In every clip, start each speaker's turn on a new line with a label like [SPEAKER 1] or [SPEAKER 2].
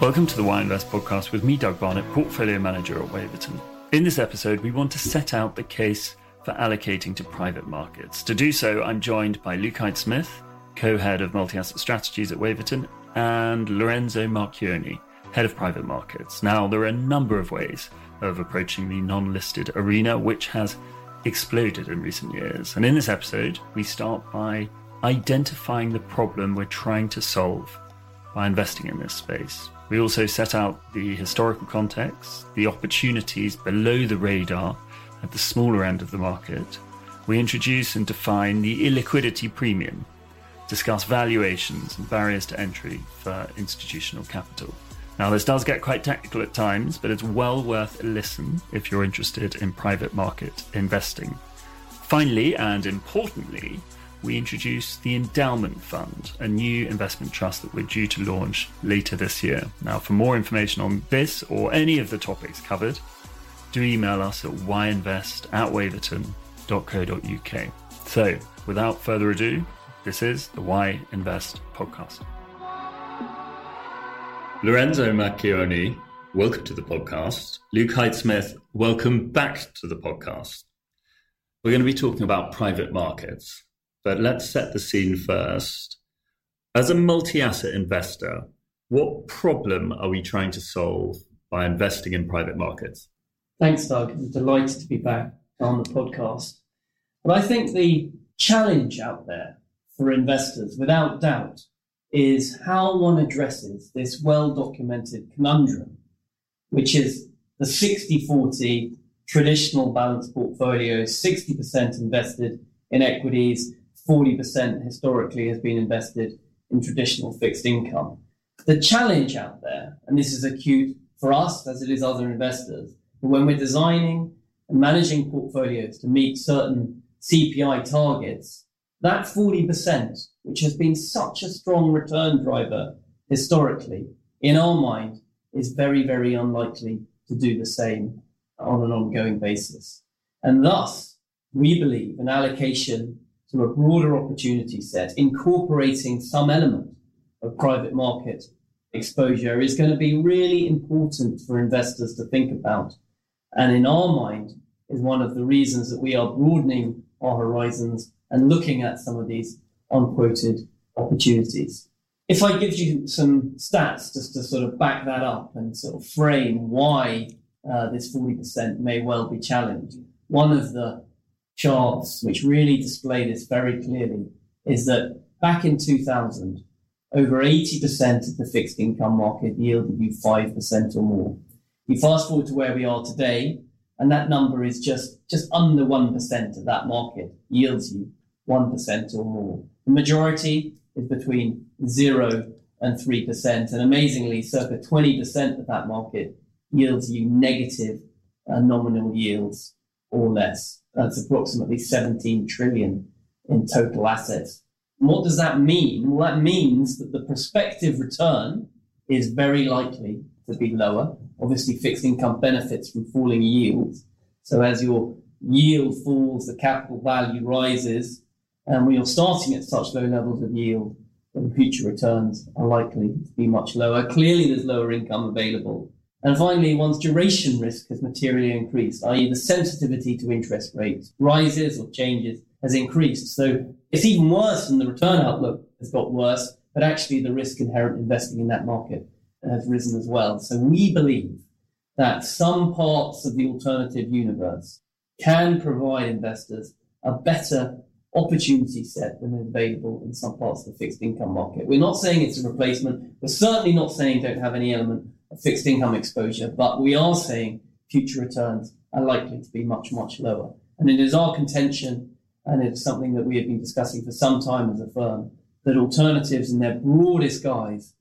[SPEAKER 1] Welcome to the Why Invest podcast with me, Doug Barnett, Portfolio Manager at Waverton. In this episode, we want to set out the case for allocating to private markets. To do so, I'm joined by Luke Hyde Smith, co head of multi asset strategies at Waverton, and Lorenzo Marchioni, head of private markets. Now, there are a number of ways of approaching the non listed arena, which has exploded in recent years. And in this episode, we start by identifying the problem we're trying to solve by investing in this space. We also set out the historical context, the opportunities below the radar at the smaller end of the market. We introduce and define the illiquidity premium, discuss valuations and barriers to entry for institutional capital. Now, this does get quite technical at times, but it's well worth a listen if you're interested in private market investing. Finally, and importantly, we introduce the Endowment Fund, a new investment trust that we're due to launch later this year. Now, for more information on this or any of the topics covered, do email us at whyinvest at waverton.co.uk. So, without further ado, this is the Why Invest podcast. Lorenzo Macchioni, welcome to the podcast. Luke Hyde Smith, welcome back to the podcast. We're going to be talking about private markets, but let's set the scene first. As a multi asset investor, what problem are we trying to solve by investing in private markets?
[SPEAKER 2] Thanks, Doug. I'm delighted to be back on the podcast. But I think the challenge out there for investors, without doubt, is how one addresses this well documented conundrum, which is the 60 40 traditional balanced portfolio, 60% invested in equities, 40% historically has been invested in traditional fixed income. The challenge out there, and this is acute for us as it is other investors, when we're designing and managing portfolios to meet certain CPI targets, that 40%, which has been such a strong return driver historically, in our mind, is very, very unlikely to do the same on an ongoing basis. And thus, we believe an allocation to a broader opportunity set, incorporating some element of private market exposure is going to be really important for investors to think about. And in our mind, is one of the reasons that we are broadening our horizons and looking at some of these unquoted opportunities. If I give you some stats just to sort of back that up and sort of frame why uh, this 40% may well be challenged, one of the charts which really display this very clearly is that back in 2000, over 80% of the fixed income market yielded you 5% or more. You fast forward to where we are today, and that number is just, just under 1% of that market yields you 1% or more. The majority is between 0 and 3%. And amazingly, circa 20% of that market yields you negative uh, nominal yields or less. That's approximately 17 trillion in total assets. What does that mean? Well, that means that the prospective return is very likely to be lower. Obviously, fixed income benefits from falling yields. So as your yield falls, the capital value rises, and when you're starting at such low levels of yield, then future returns are likely to be much lower. Clearly, there's lower income available. And finally, one's duration risk has materially increased, i.e., the sensitivity to interest rates rises or changes has increased. So it's even worse than the return outlook has got worse, but actually the risk inherent investing in that market has risen as well. So we believe that some parts of the alternative universe can provide investors a better opportunity set than is available in some parts of the fixed income market. We're not saying it's a replacement. We're certainly not saying don't have any element fixed income exposure, but we are saying future returns are likely to be much, much lower. And it is our contention, and it's something that we have been discussing for some time as a firm, that alternatives in their broadest guise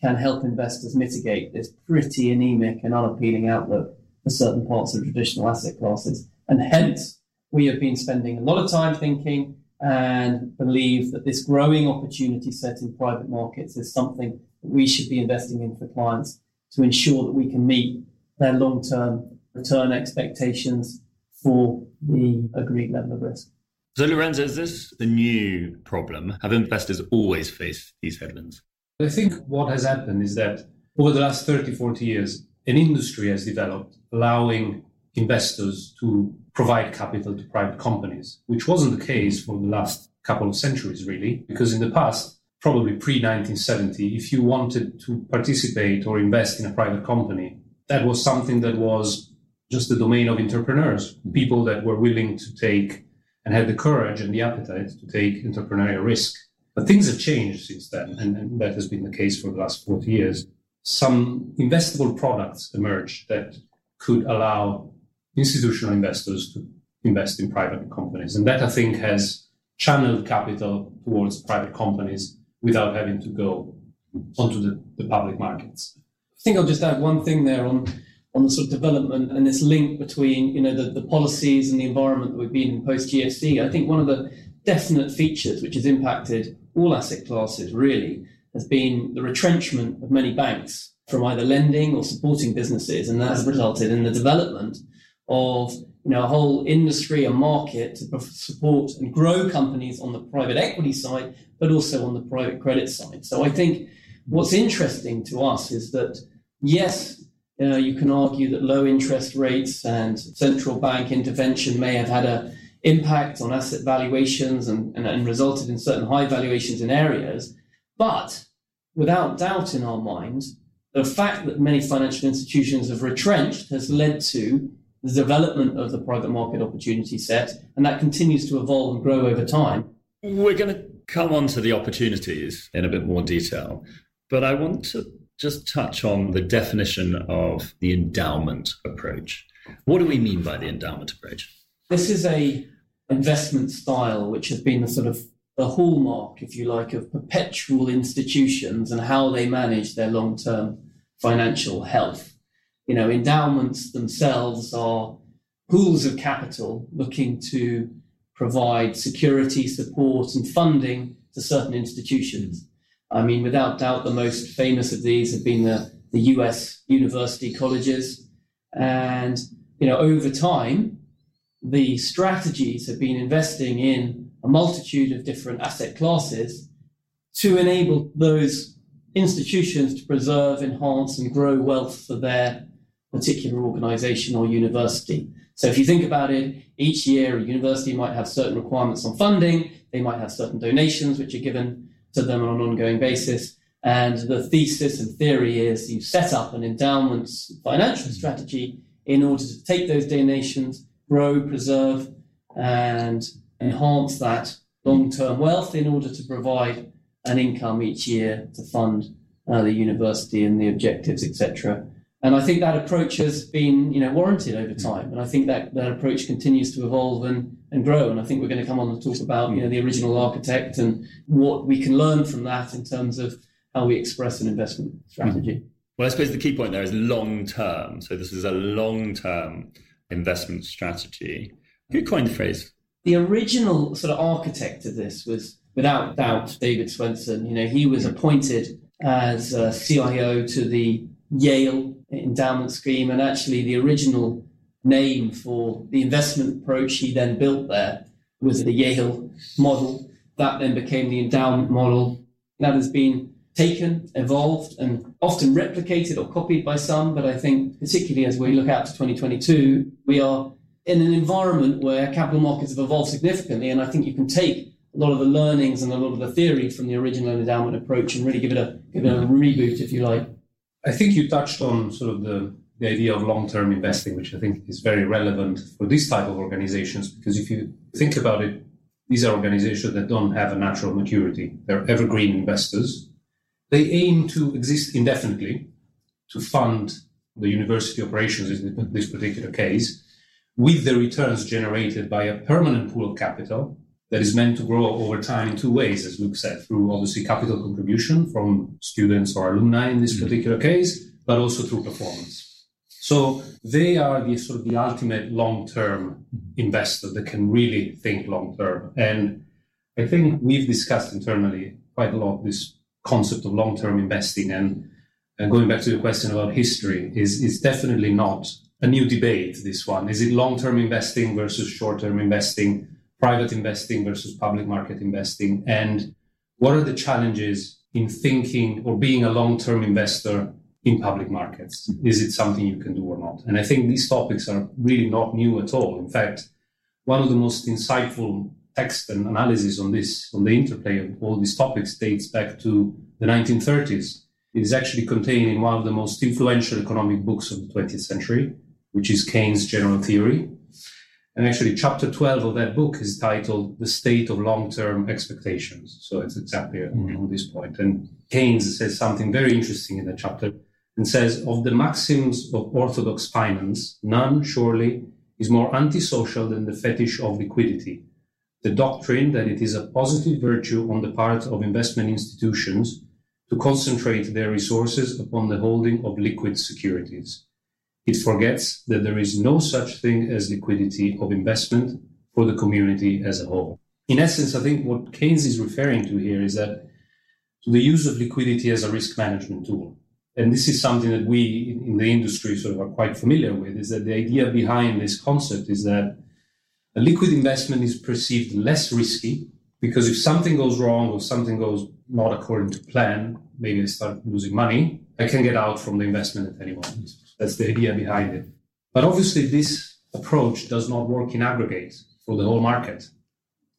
[SPEAKER 2] can help investors mitigate this pretty anemic and unappealing outlook for certain parts of traditional asset classes. And hence, we have been spending a lot of time thinking and believe that this growing opportunity set in private markets is something that we should be investing in for clients to ensure that we can meet their long-term return expectations for the agreed level of risk.
[SPEAKER 1] So, Lorenzo, is this a new problem? Have investors always faced these headwinds?
[SPEAKER 3] I think what has happened is that over the last 30, 40 years, an industry has developed allowing investors to provide capital to private companies, which wasn't the case for the last couple of centuries, really, because in the past, probably pre 1970, if you wanted to participate or invest in a private company, that was something that was just the domain of entrepreneurs, mm-hmm. people that were willing to take and had the courage and the appetite to take entrepreneurial risk. But things have changed since then, and, and that has been the case for the last 40 years. Some investable products emerged that could allow institutional investors to invest in private companies. And that I think has channeled capital towards private companies without having to go onto the, the public markets.
[SPEAKER 2] I think I'll just add one thing there on on the sort of development and this link between you know the, the policies and the environment that we've been in post GFC. I think one of the definite features which has impacted all asset classes really has been the retrenchment of many banks from either lending or supporting businesses, and that has resulted in the development of you know a whole industry, a market to support and grow companies on the private equity side, but also on the private credit side. So I think what's interesting to us is that yes, uh, you can argue that low interest rates and central bank intervention may have had an impact on asset valuations and, and, and resulted in certain high valuations in areas, but without doubt in our minds, the fact that many financial institutions have retrenched has led to the development of the private market opportunity set, and that continues to evolve and grow over time.
[SPEAKER 1] We're going to come on to the opportunities in a bit more detail, but I want to just touch on the definition of the endowment approach. What do we mean by the endowment approach?
[SPEAKER 2] This is a investment style which has been the sort of the hallmark, if you like, of perpetual institutions and how they manage their long-term financial health you know, endowments themselves are pools of capital looking to provide security, support, and funding to certain institutions. I mean, without doubt, the most famous of these have been the, the US university colleges. And, you know, over time, the strategies have been investing in a multitude of different asset classes to enable those institutions to preserve, enhance, and grow wealth for their particular organization or university. So if you think about it, each year a university might have certain requirements on funding, they might have certain donations which are given to them on an ongoing basis. And the thesis and theory is you set up an endowments financial strategy in order to take those donations, grow, preserve, and enhance that long term wealth in order to provide an income each year to fund uh, the university and the objectives, etc. And I think that approach has been, you know, warranted over time. And I think that that approach continues to evolve and, and grow. And I think we're going to come on and talk about, you know, the original architect and what we can learn from that in terms of how we express an investment strategy.
[SPEAKER 1] Well, I suppose the key point there is long term. So this is a long term investment strategy. Who coined the phrase?
[SPEAKER 2] The original sort of architect of this was, without doubt, David Swensen. You know, he was appointed as CIO to the Yale endowment scheme, and actually the original name for the investment approach he then built there was the Yale model. That then became the endowment model. That has been taken, evolved, and often replicated or copied by some. But I think, particularly as we look out to 2022, we are in an environment where capital markets have evolved significantly. And I think you can take a lot of the learnings and a lot of the theory from the original endowment approach and really give it a give it a reboot, if you like.
[SPEAKER 3] I think you touched on sort of the, the idea of long term investing, which I think is very relevant for this type of organizations, because if you think about it, these are organizations that don't have a natural maturity. They're evergreen investors. They aim to exist indefinitely to fund the university operations in this particular case with the returns generated by a permanent pool of capital that is meant to grow over time in two ways, as Luke said, through obviously capital contribution from students or alumni in this mm-hmm. particular case, but also through performance. So they are the sort of the ultimate long-term investor that can really think long-term. And I think we've discussed internally quite a lot this concept of long-term investing and, and going back to your question about history is, is definitely not a new debate, this one. Is it long-term investing versus short-term investing? Private investing versus public market investing? And what are the challenges in thinking or being a long term investor in public markets. Is it something you can do or not? And I think these topics are really not new at all. In fact, one of the most insightful texts and analysis on this, on the interplay of all these topics, dates back to the 1930s. It is actually contained in one of the most influential economic books of the 20th century, which is Keynes' General Theory. And actually, chapter 12 of that book is titled The State of Long Term Expectations. So it's exactly mm-hmm. on this point. And Keynes says something very interesting in that chapter and says, Of the maxims of orthodox finance, none surely is more antisocial than the fetish of liquidity. The doctrine that it is a positive virtue on the part of investment institutions to concentrate their resources upon the holding of liquid securities. It forgets that there is no such thing as liquidity of investment for the community as a whole. In essence, I think what Keynes is referring to here is that the use of liquidity as a risk management tool. And this is something that we in the industry sort of are quite familiar with, is that the idea behind this concept is that a liquid investment is perceived less risky because if something goes wrong or something goes not according to plan, maybe I start losing money, I can get out from the investment at any moment. That's the idea behind it. But obviously, this approach does not work in aggregate for the whole market.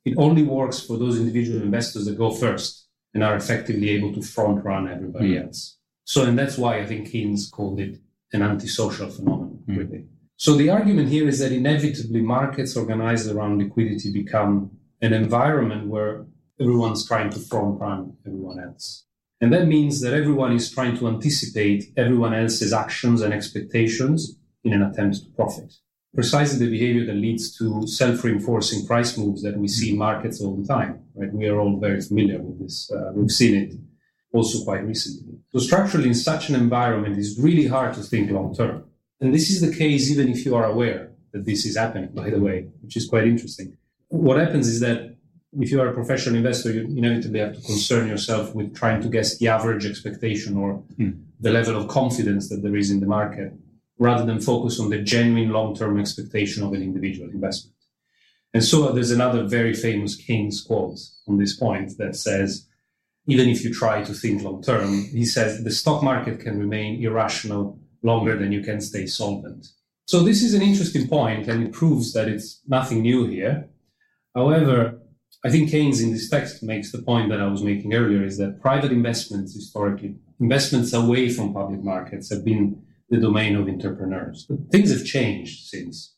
[SPEAKER 3] It only works for those individual investors that go first and are effectively able to front run everybody mm. else. So, and that's why I think Keynes called it an antisocial phenomenon, mm. really. So the argument here is that inevitably markets organized around liquidity become an environment where everyone's trying to front run everyone else. And that means that everyone is trying to anticipate everyone else's actions and expectations in an attempt to profit. Precisely the behavior that leads to self-reinforcing price moves that we see in markets all the time. Right? We are all very familiar with this. Uh, we've seen it also quite recently. So structurally, in such an environment, it's really hard to think long term. And this is the case even if you are aware that this is happening, by the way, which is quite interesting. What happens is that if you are a professional investor, you inevitably have to concern yourself with trying to guess the average expectation or mm. the level of confidence that there is in the market, rather than focus on the genuine long-term expectation of an individual investment. And so there's another very famous Keynes quote on this point that says, even if you try to think long term, he says the stock market can remain irrational longer than you can stay solvent. So this is an interesting point and it proves that it's nothing new here. However, I think Keynes in this text makes the point that I was making earlier is that private investments historically, investments away from public markets have been the domain of entrepreneurs. But things have changed since.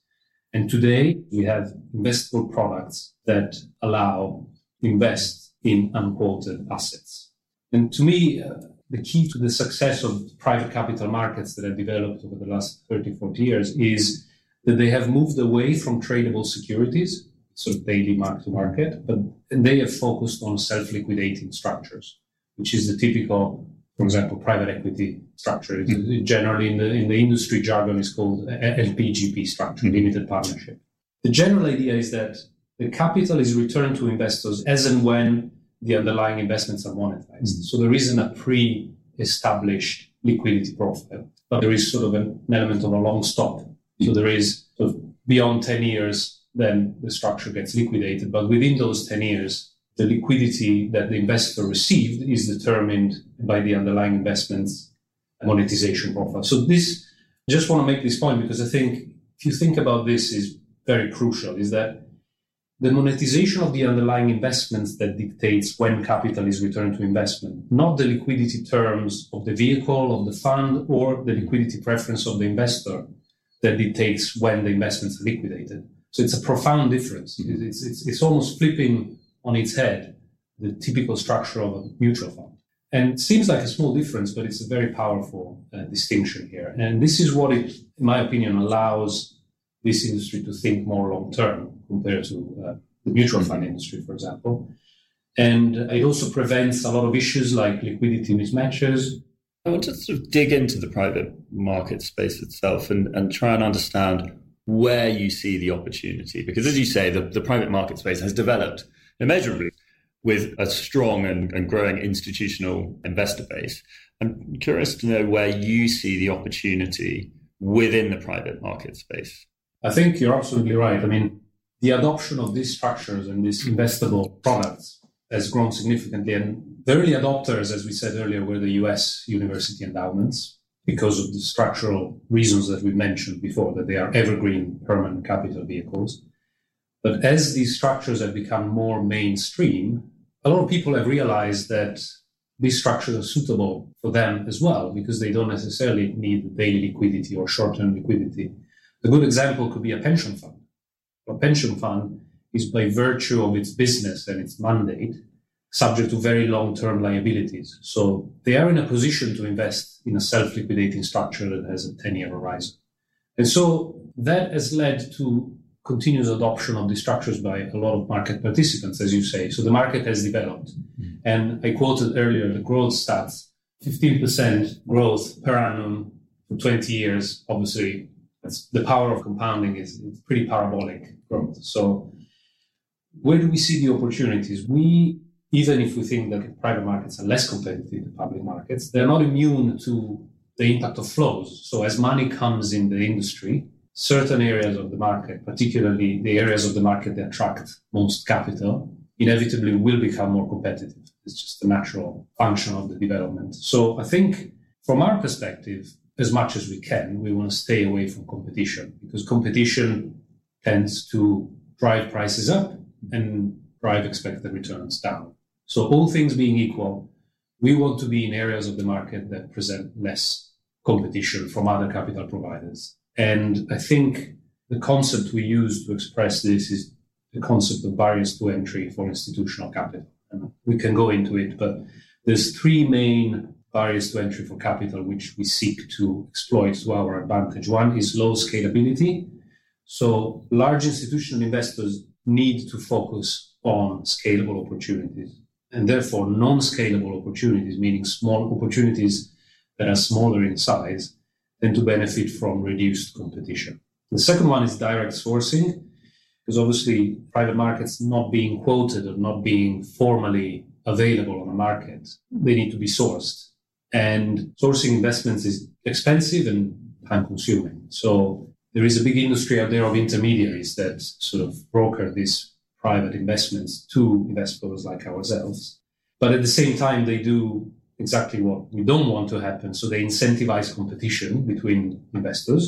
[SPEAKER 3] And today we have investable products that allow invest in unquoted assets. And to me, uh, the key to the success of private capital markets that have developed over the last 30, 40 years is that they have moved away from tradable securities sort of daily mark to market, but they have focused on self liquidating structures, which is the typical, for example, private equity structure. Mm-hmm. Generally, in the, in the industry jargon, is called LPGP structure, mm-hmm. limited partnership. The general idea is that the capital is returned to investors as and when the underlying investments are monetized. Mm-hmm. So there isn't a pre established liquidity profile, but there is sort of an element of a long stop. So there is sort of beyond 10 years then the structure gets liquidated. But within those 10 years, the liquidity that the investor received is determined by the underlying investment's monetization profile. So this, just want to make this point because I think if you think about this is very crucial, is that the monetization of the underlying investments that dictates when capital is returned to investment, not the liquidity terms of the vehicle, of the fund, or the liquidity preference of the investor that dictates when the investments are liquidated. So it's a profound difference. It's, it's, it's almost flipping on its head the typical structure of a mutual fund. And it seems like a small difference, but it's a very powerful uh, distinction here. And this is what it, in my opinion, allows this industry to think more long term compared to uh, the mutual fund industry, for example. And it also prevents a lot of issues like liquidity mismatches.
[SPEAKER 1] I want to sort of dig into the private market space itself and, and try and understand where you see the opportunity. Because as you say, the, the private market space has developed immeasurably with a strong and, and growing institutional investor base. I'm curious to know where you see the opportunity within the private market space.
[SPEAKER 3] I think you're absolutely right. I mean, the adoption of these structures and these investable products has grown significantly. And the early adopters, as we said earlier, were the US university endowments because of the structural reasons that we mentioned before, that they are evergreen permanent capital vehicles. But as these structures have become more mainstream, a lot of people have realized that these structures are suitable for them as well because they don't necessarily need daily liquidity or short term liquidity. A good example could be a pension fund. A pension fund is by virtue of its business and its mandate subject to very long term liabilities. So they are in a position to invest in a self liquidating structure that has a 10 year horizon. And so that has led to continuous adoption of these structures by a lot of market participants, as you say. So the market has developed. Mm-hmm. And I quoted earlier the growth stats 15% growth per annum for 20 years. Obviously, the power of compounding is pretty parabolic growth. So where do we see the opportunities? We, even if we think that private markets are less competitive than public markets, they're not immune to the impact of flows. So as money comes in the industry, certain areas of the market, particularly the areas of the market that attract most capital, inevitably will become more competitive. It's just a natural function of the development. So I think from our perspective, as much as we can, we want to stay away from competition because competition tends to drive prices up and drive expected returns down. So all things being equal, we want to be in areas of the market that present less competition from other capital providers. And I think the concept we use to express this is the concept of barriers to entry for institutional capital. And we can go into it, but there's three main barriers to entry for capital which we seek to exploit to our advantage. One is low scalability. So large institutional investors need to focus on scalable opportunities and therefore non-scalable opportunities, meaning small opportunities that are smaller in size, tend to benefit from reduced competition. The second one is direct sourcing, because obviously private markets not being quoted or not being formally available on the market, they need to be sourced. And sourcing investments is expensive and time consuming. So there is a big industry out there of intermediaries that sort of broker these private investments to investors like ourselves. But at the same time, they do exactly what we don't want to happen. So they incentivize competition between investors,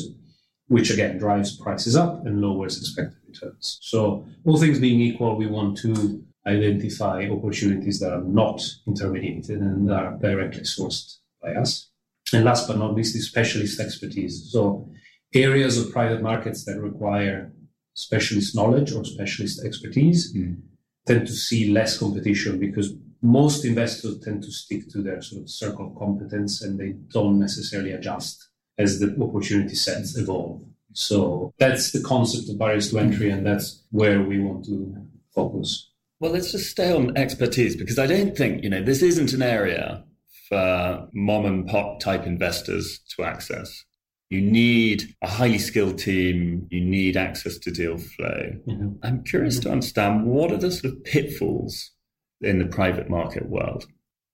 [SPEAKER 3] which again drives prices up and lowers expected returns. So all things being equal, we want to identify opportunities that are not intermediated and are directly sourced by us. And last but not least is specialist expertise. So areas of private markets that require specialist knowledge or specialist expertise mm. tend to see less competition because most investors tend to stick to their sort of circle of competence and they don't necessarily adjust as the opportunity sets evolve. So that's the concept of barriers to entry, and that's where we want to focus.
[SPEAKER 1] Well, let's just stay on expertise because I don't think, you know, this isn't an area for mom and pop type investors to access. You need a highly skilled team. You need access to deal flow. Mm-hmm. I'm curious to understand what are the sort of pitfalls in the private market world?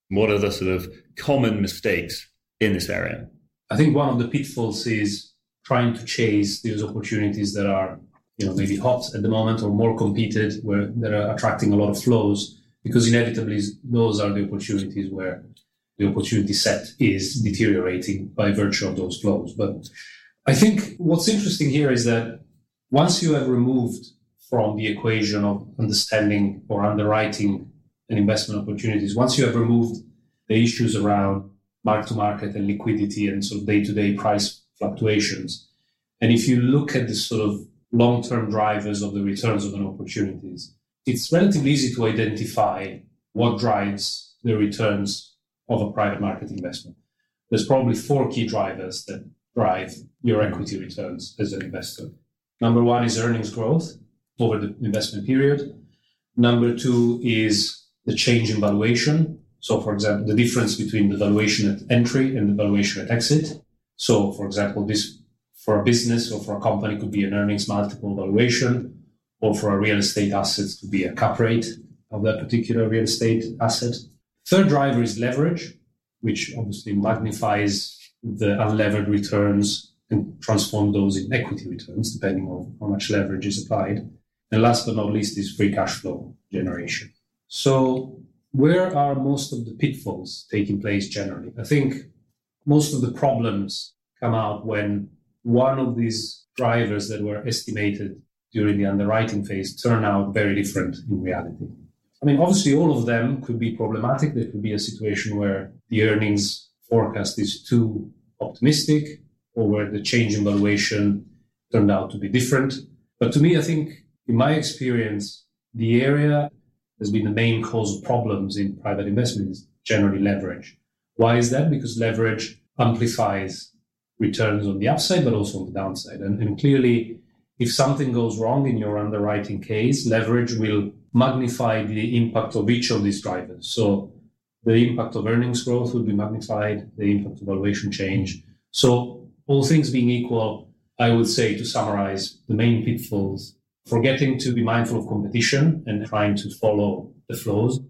[SPEAKER 1] What are the sort of common mistakes in this area?
[SPEAKER 3] I think one of the pitfalls is trying to chase those opportunities that are, you know, maybe hot at the moment or more competed, where that are attracting a lot of flows, because inevitably those are the opportunities where the opportunity set is deteriorating by virtue of those flows. But I think what's interesting here is that once you have removed from the equation of understanding or underwriting an investment opportunities. Once you have removed the issues around mark to market and liquidity and sort of day to day price fluctuations, and if you look at the sort of long term drivers of the returns of an opportunities, it's relatively easy to identify what drives the returns of a private market investment. There's probably four key drivers that drive your equity returns as an investor. Number one is earnings growth over the investment period. Number two is the change in valuation. So, for example, the difference between the valuation at entry and the valuation at exit. So, for example, this for a business or for a company could be an earnings multiple valuation, or for a real estate asset could be a cap rate of that particular real estate asset. Third driver is leverage, which obviously magnifies the unlevered returns and transform those in equity returns, depending on how much leverage is applied. And last but not least is free cash flow generation. So, where are most of the pitfalls taking place generally? I think most of the problems come out when one of these drivers that were estimated during the underwriting phase turn out very different in reality. I mean, obviously, all of them could be problematic. There could be a situation where the earnings forecast is too optimistic or where the change in valuation turned out to be different. But to me, I think in my experience, the area has been the main cause of problems in private investments, generally leverage. Why is that? Because leverage amplifies returns on the upside, but also on the downside. And, and clearly, if something goes wrong in your underwriting case, leverage will magnify the impact of each of these drivers. So the impact of earnings growth will be magnified, the impact of valuation change. So all things being equal, I would say to summarize the main pitfalls, forgetting to be mindful of competition and trying to follow the flows.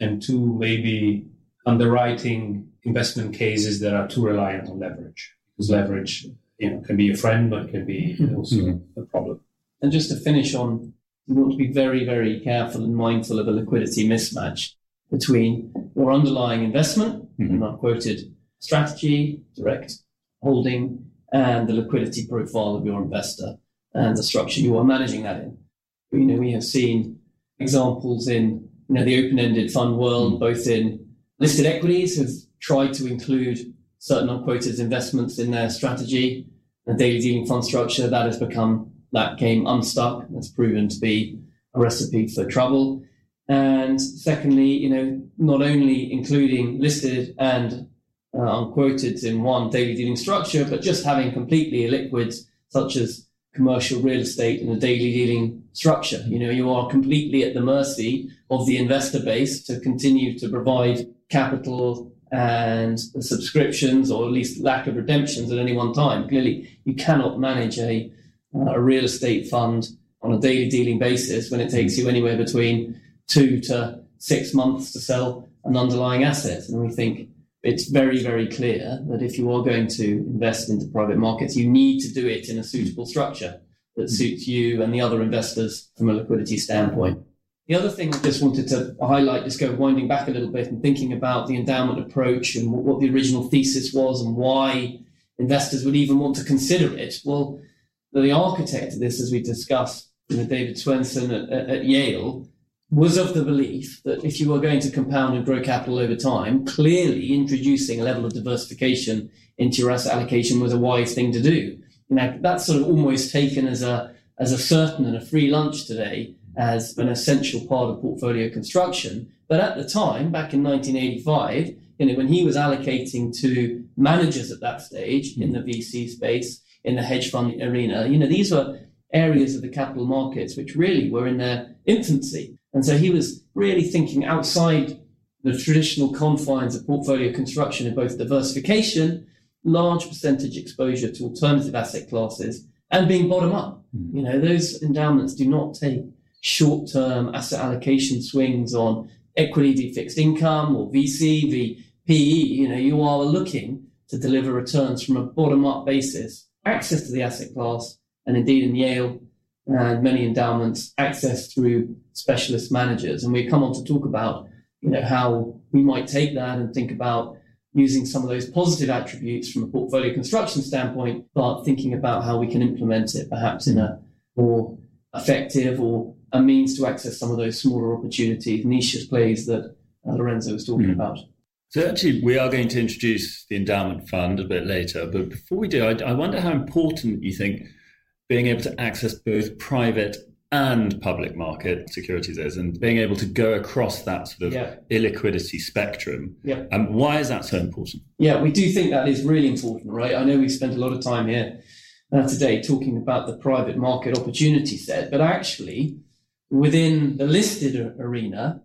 [SPEAKER 3] And two, maybe underwriting investment cases that are too reliant on leverage because leverage you know, can be a friend, but can be also mm-hmm. a problem.
[SPEAKER 2] And just to finish on, you want to be very, very careful and mindful of a liquidity mismatch between your underlying investment, mm-hmm. and unquoted strategy, direct holding, and the liquidity profile of your investor and the structure you are managing that in. You know, we have seen examples in you know the open-ended fund world, mm-hmm. both in listed equities have tried to include certain unquoted investments in their strategy a daily dealing fund structure that has become that came unstuck. That's proven to be a recipe for trouble. And secondly, you know, not only including listed and uh, unquoted in one daily dealing structure, but just having completely illiquids such as commercial real estate in a daily dealing structure. You know, you are completely at the mercy of the investor base to continue to provide capital and subscriptions or at least lack of redemptions at any one time. Clearly, you cannot manage a, a real estate fund on a daily dealing basis when it takes you anywhere between two to six months to sell an underlying asset. And we think it's very, very clear that if you are going to invest into private markets, you need to do it in a suitable structure that suits you and the other investors from a liquidity standpoint. The other thing I just wanted to highlight, just go winding back a little bit and thinking about the endowment approach and what the original thesis was and why investors would even want to consider it. Well, the architect of this, as we discussed, know, David Swensen at, at, Yale, was of the belief that if you were going to compound and grow capital over time, clearly introducing a level of diversification into your asset allocation was a wise thing to do. Now that's sort of almost taken as a as a certain and a free lunch today as an essential part of portfolio construction. But at the time, back in 1985, you know, when he was allocating to managers at that stage in the VC space, in the hedge fund arena, you know, these were areas of the capital markets which really were in their infancy. And so he was really thinking outside the traditional confines of portfolio construction in both diversification, large percentage exposure to alternative asset classes, and being bottom up. Mm. You know, those endowments do not take short term asset allocation swings on equity v fixed income or VC v PE, you know, you are looking to deliver returns from a bottom up basis, access to the asset class, and indeed in Yale and many endowments, access through specialist managers. And we come on to talk about, you know, how we might take that and think about using some of those positive attributes from a portfolio construction standpoint, but thinking about how we can implement it perhaps in a more effective or a means to access some of those smaller opportunities, niche plays that uh, Lorenzo was talking mm. about.
[SPEAKER 1] So actually, we are going to introduce the endowment fund a bit later. But before we do, I, I wonder how important you think being able to access both private and public market securities is, and being able to go across that sort of yeah. illiquidity spectrum.
[SPEAKER 2] Yeah.
[SPEAKER 1] And um, why is that so important?
[SPEAKER 2] Yeah, we do think that is really important, right? I know we spent a lot of time here uh, today talking about the private market opportunity set, but actually within the listed arena,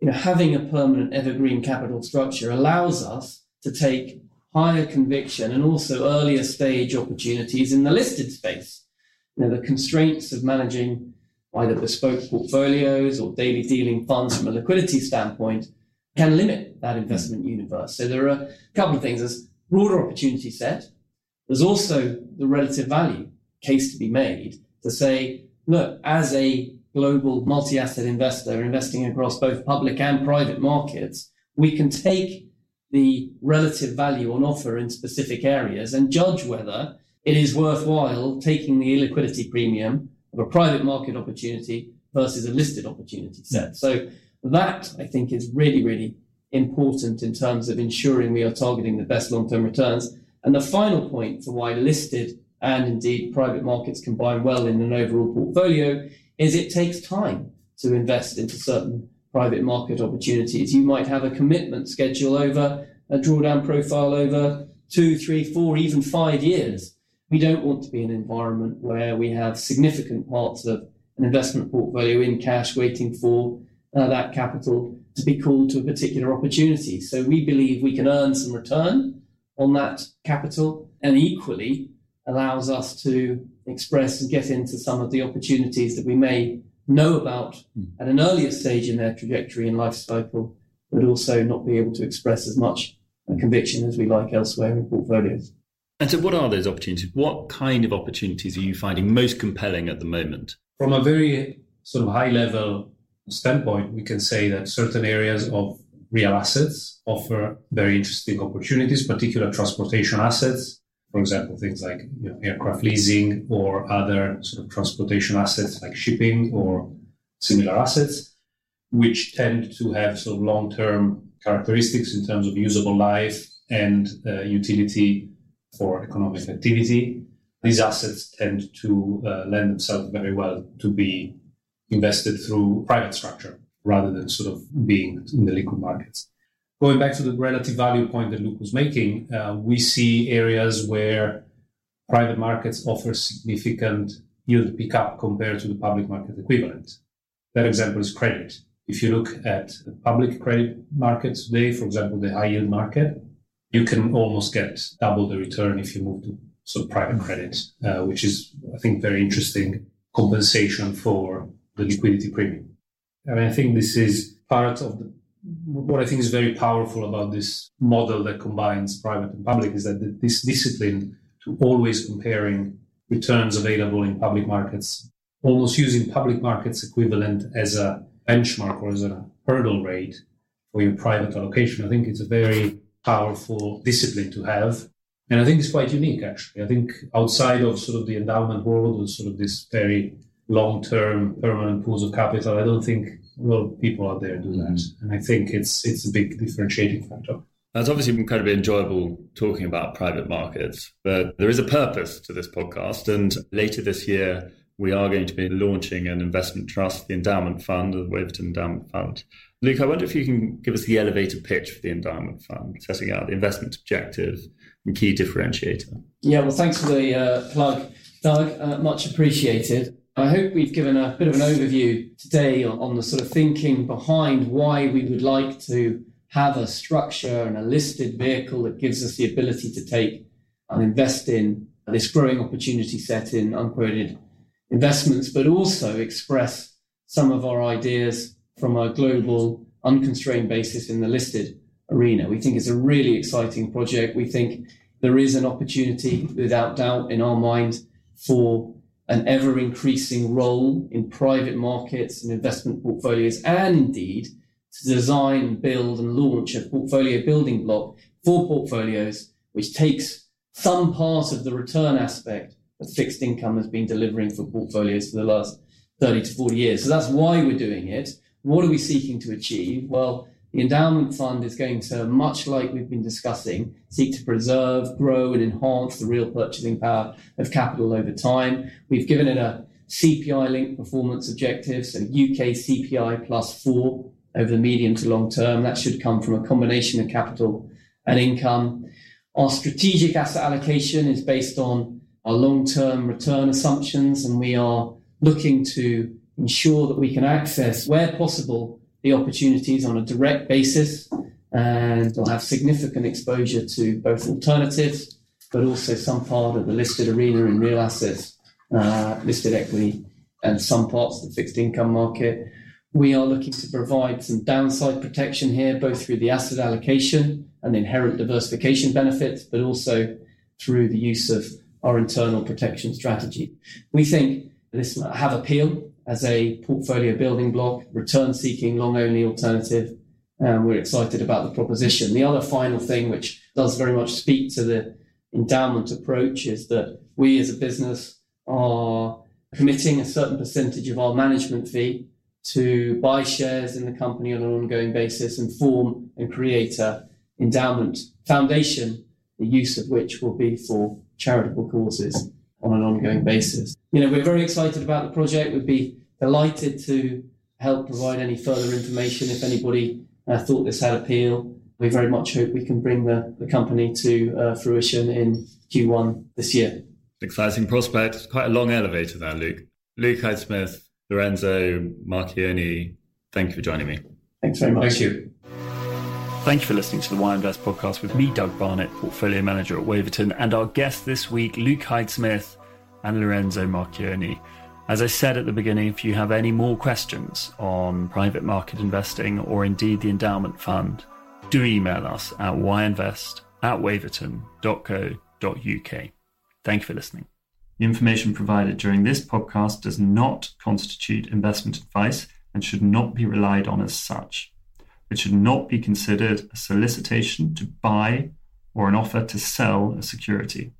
[SPEAKER 2] you know, having a permanent evergreen capital structure allows us to take higher conviction and also earlier stage opportunities in the listed space. You know, the constraints of managing either bespoke portfolios or daily dealing funds from a liquidity standpoint can limit that investment universe. So there are a couple of things. There's broader opportunity set. There's also the relative value case to be made to say, look, as a global multi-asset investor investing across both public and private markets, we can take the relative value on offer in specific areas and judge whether it is worthwhile taking the illiquidity premium of a private market opportunity versus a listed opportunity set. So that I think is really, really important in terms of ensuring we are targeting the best long-term returns. And the final point for why listed and indeed private markets combine well in an overall portfolio is it takes time to invest into certain private market opportunities. You might have a commitment schedule over a drawdown profile over two, three, four, even five years. We don't want to be in an environment where we have significant parts of an investment portfolio in cash waiting for uh, that capital to be called to a particular opportunity. So we believe we can earn some return on that capital and equally allows us to express and get into some of the opportunities that we may know about hmm. at an earlier stage in their trajectory and life cycle, but also not be able to express as much conviction as we like elsewhere in portfolios.
[SPEAKER 1] And so, what are those opportunities? What kind of opportunities are you finding most compelling at the moment?
[SPEAKER 3] From a very sort of high level standpoint, we can say that certain areas of real assets offer very interesting opportunities, particular transportation assets. For example, things like you know, aircraft leasing or other sort of transportation assets like shipping or similar assets, which tend to have sort of long term characteristics in terms of usable life and uh, utility for economic activity. These assets tend to uh, lend themselves very well to be invested through private structure rather than sort of being in the liquid markets. Going back to the relative value point that Luke was making, uh, we see areas where private markets offer significant yield pickup compared to the public market equivalent. That example is credit. If you look at the public credit market today, for example, the high yield market, you can almost get double the return if you move to sort of private credit, uh, which is, I think, very interesting compensation for the liquidity premium. And I think this is part of the, what I think is very powerful about this model that combines private and public is that this discipline to always comparing returns available in public markets, almost using public markets equivalent as a benchmark or as a hurdle rate for your private allocation. I think it's a very powerful discipline to have. And I think it's quite unique, actually. I think outside of sort of the endowment world or sort of this very long term permanent pools of capital, I don't think a lot of people out there do that. Mm-hmm. And I think it's it's a big differentiating factor.
[SPEAKER 1] That's obviously incredibly enjoyable talking about private markets, but there is a purpose to this podcast. And later this year, we are going to be launching an investment trust, the Endowment Fund, the Waverton Endowment Fund. Luke, I wonder if you can give us the elevator pitch for the Endowment Fund, setting out the investment objective and key differentiator.
[SPEAKER 2] Yeah, well, thanks for the uh, plug, Doug. Uh, much appreciated. I hope we've given a bit of an overview today on, the sort of thinking behind why we would like to have a structure and a listed vehicle that gives us the ability to take and invest in this growing opportunity set in unquoted investments, but also express some of our ideas from a global, unconstrained basis in the listed arena. We think it's a really exciting project. We think there is an opportunity, without doubt, in our mind, for an ever increasing role in private markets and investment portfolios, and indeed to design, build, and launch a portfolio building block for portfolios, which takes some part of the return aspect that fixed income has been delivering for portfolios for the last 30 to 40 years. So that's why we're doing it. What are we seeking to achieve? Well, the endowment fund is going to, much like we've been discussing, seek to preserve, grow, and enhance the real purchasing power of capital over time. We've given it a CPI linked performance objective, so UK CPI plus four over the medium to long term. That should come from a combination of capital and income. Our strategic asset allocation is based on our long-term return assumptions, and we are looking to ensure that we can access, where possible, the opportunities on a direct basis, and we'll have significant exposure to both alternatives, but also some part of the listed arena in real assets, uh, listed equity, and some parts of the fixed income market. We are looking to provide some downside protection here, both through the asset allocation and inherent diversification benefits, but also through the use of our internal protection strategy. We think this have appeal as a portfolio building block, return seeking, long only alternative, and we're excited about the proposition. The other final thing, which does very much speak to the endowment approach, is that we as a business are committing a certain percentage of our management fee to buy shares in the company on an ongoing basis and form and create a endowment foundation, the use of which will be for charitable causes on an ongoing basis. You know, we're very excited about the project. We'd be delighted to help provide any further information if anybody uh, thought this had appeal. We very much hope we can bring the, the company to uh, fruition in Q1 this year.
[SPEAKER 1] Exciting prospect. Quite a long elevator there, Luke. Luke Hyde Smith, Lorenzo Marchioni, thank you for joining me.
[SPEAKER 2] Thanks very much.
[SPEAKER 3] Thank you.
[SPEAKER 1] Thank you for listening to the Why Invest podcast with me, Doug Barnett, portfolio manager at Waverton, and our guests this week, Luke Hyde Smith and Lorenzo Marchioni. As I said at the beginning, if you have any more questions on private market investing or indeed the endowment fund, do email us at whyinvest at waverton.co.uk. Thank you for listening. The information provided during this podcast does not constitute investment advice and should not be relied on as such. It should not be considered a solicitation to buy or an offer to sell a security.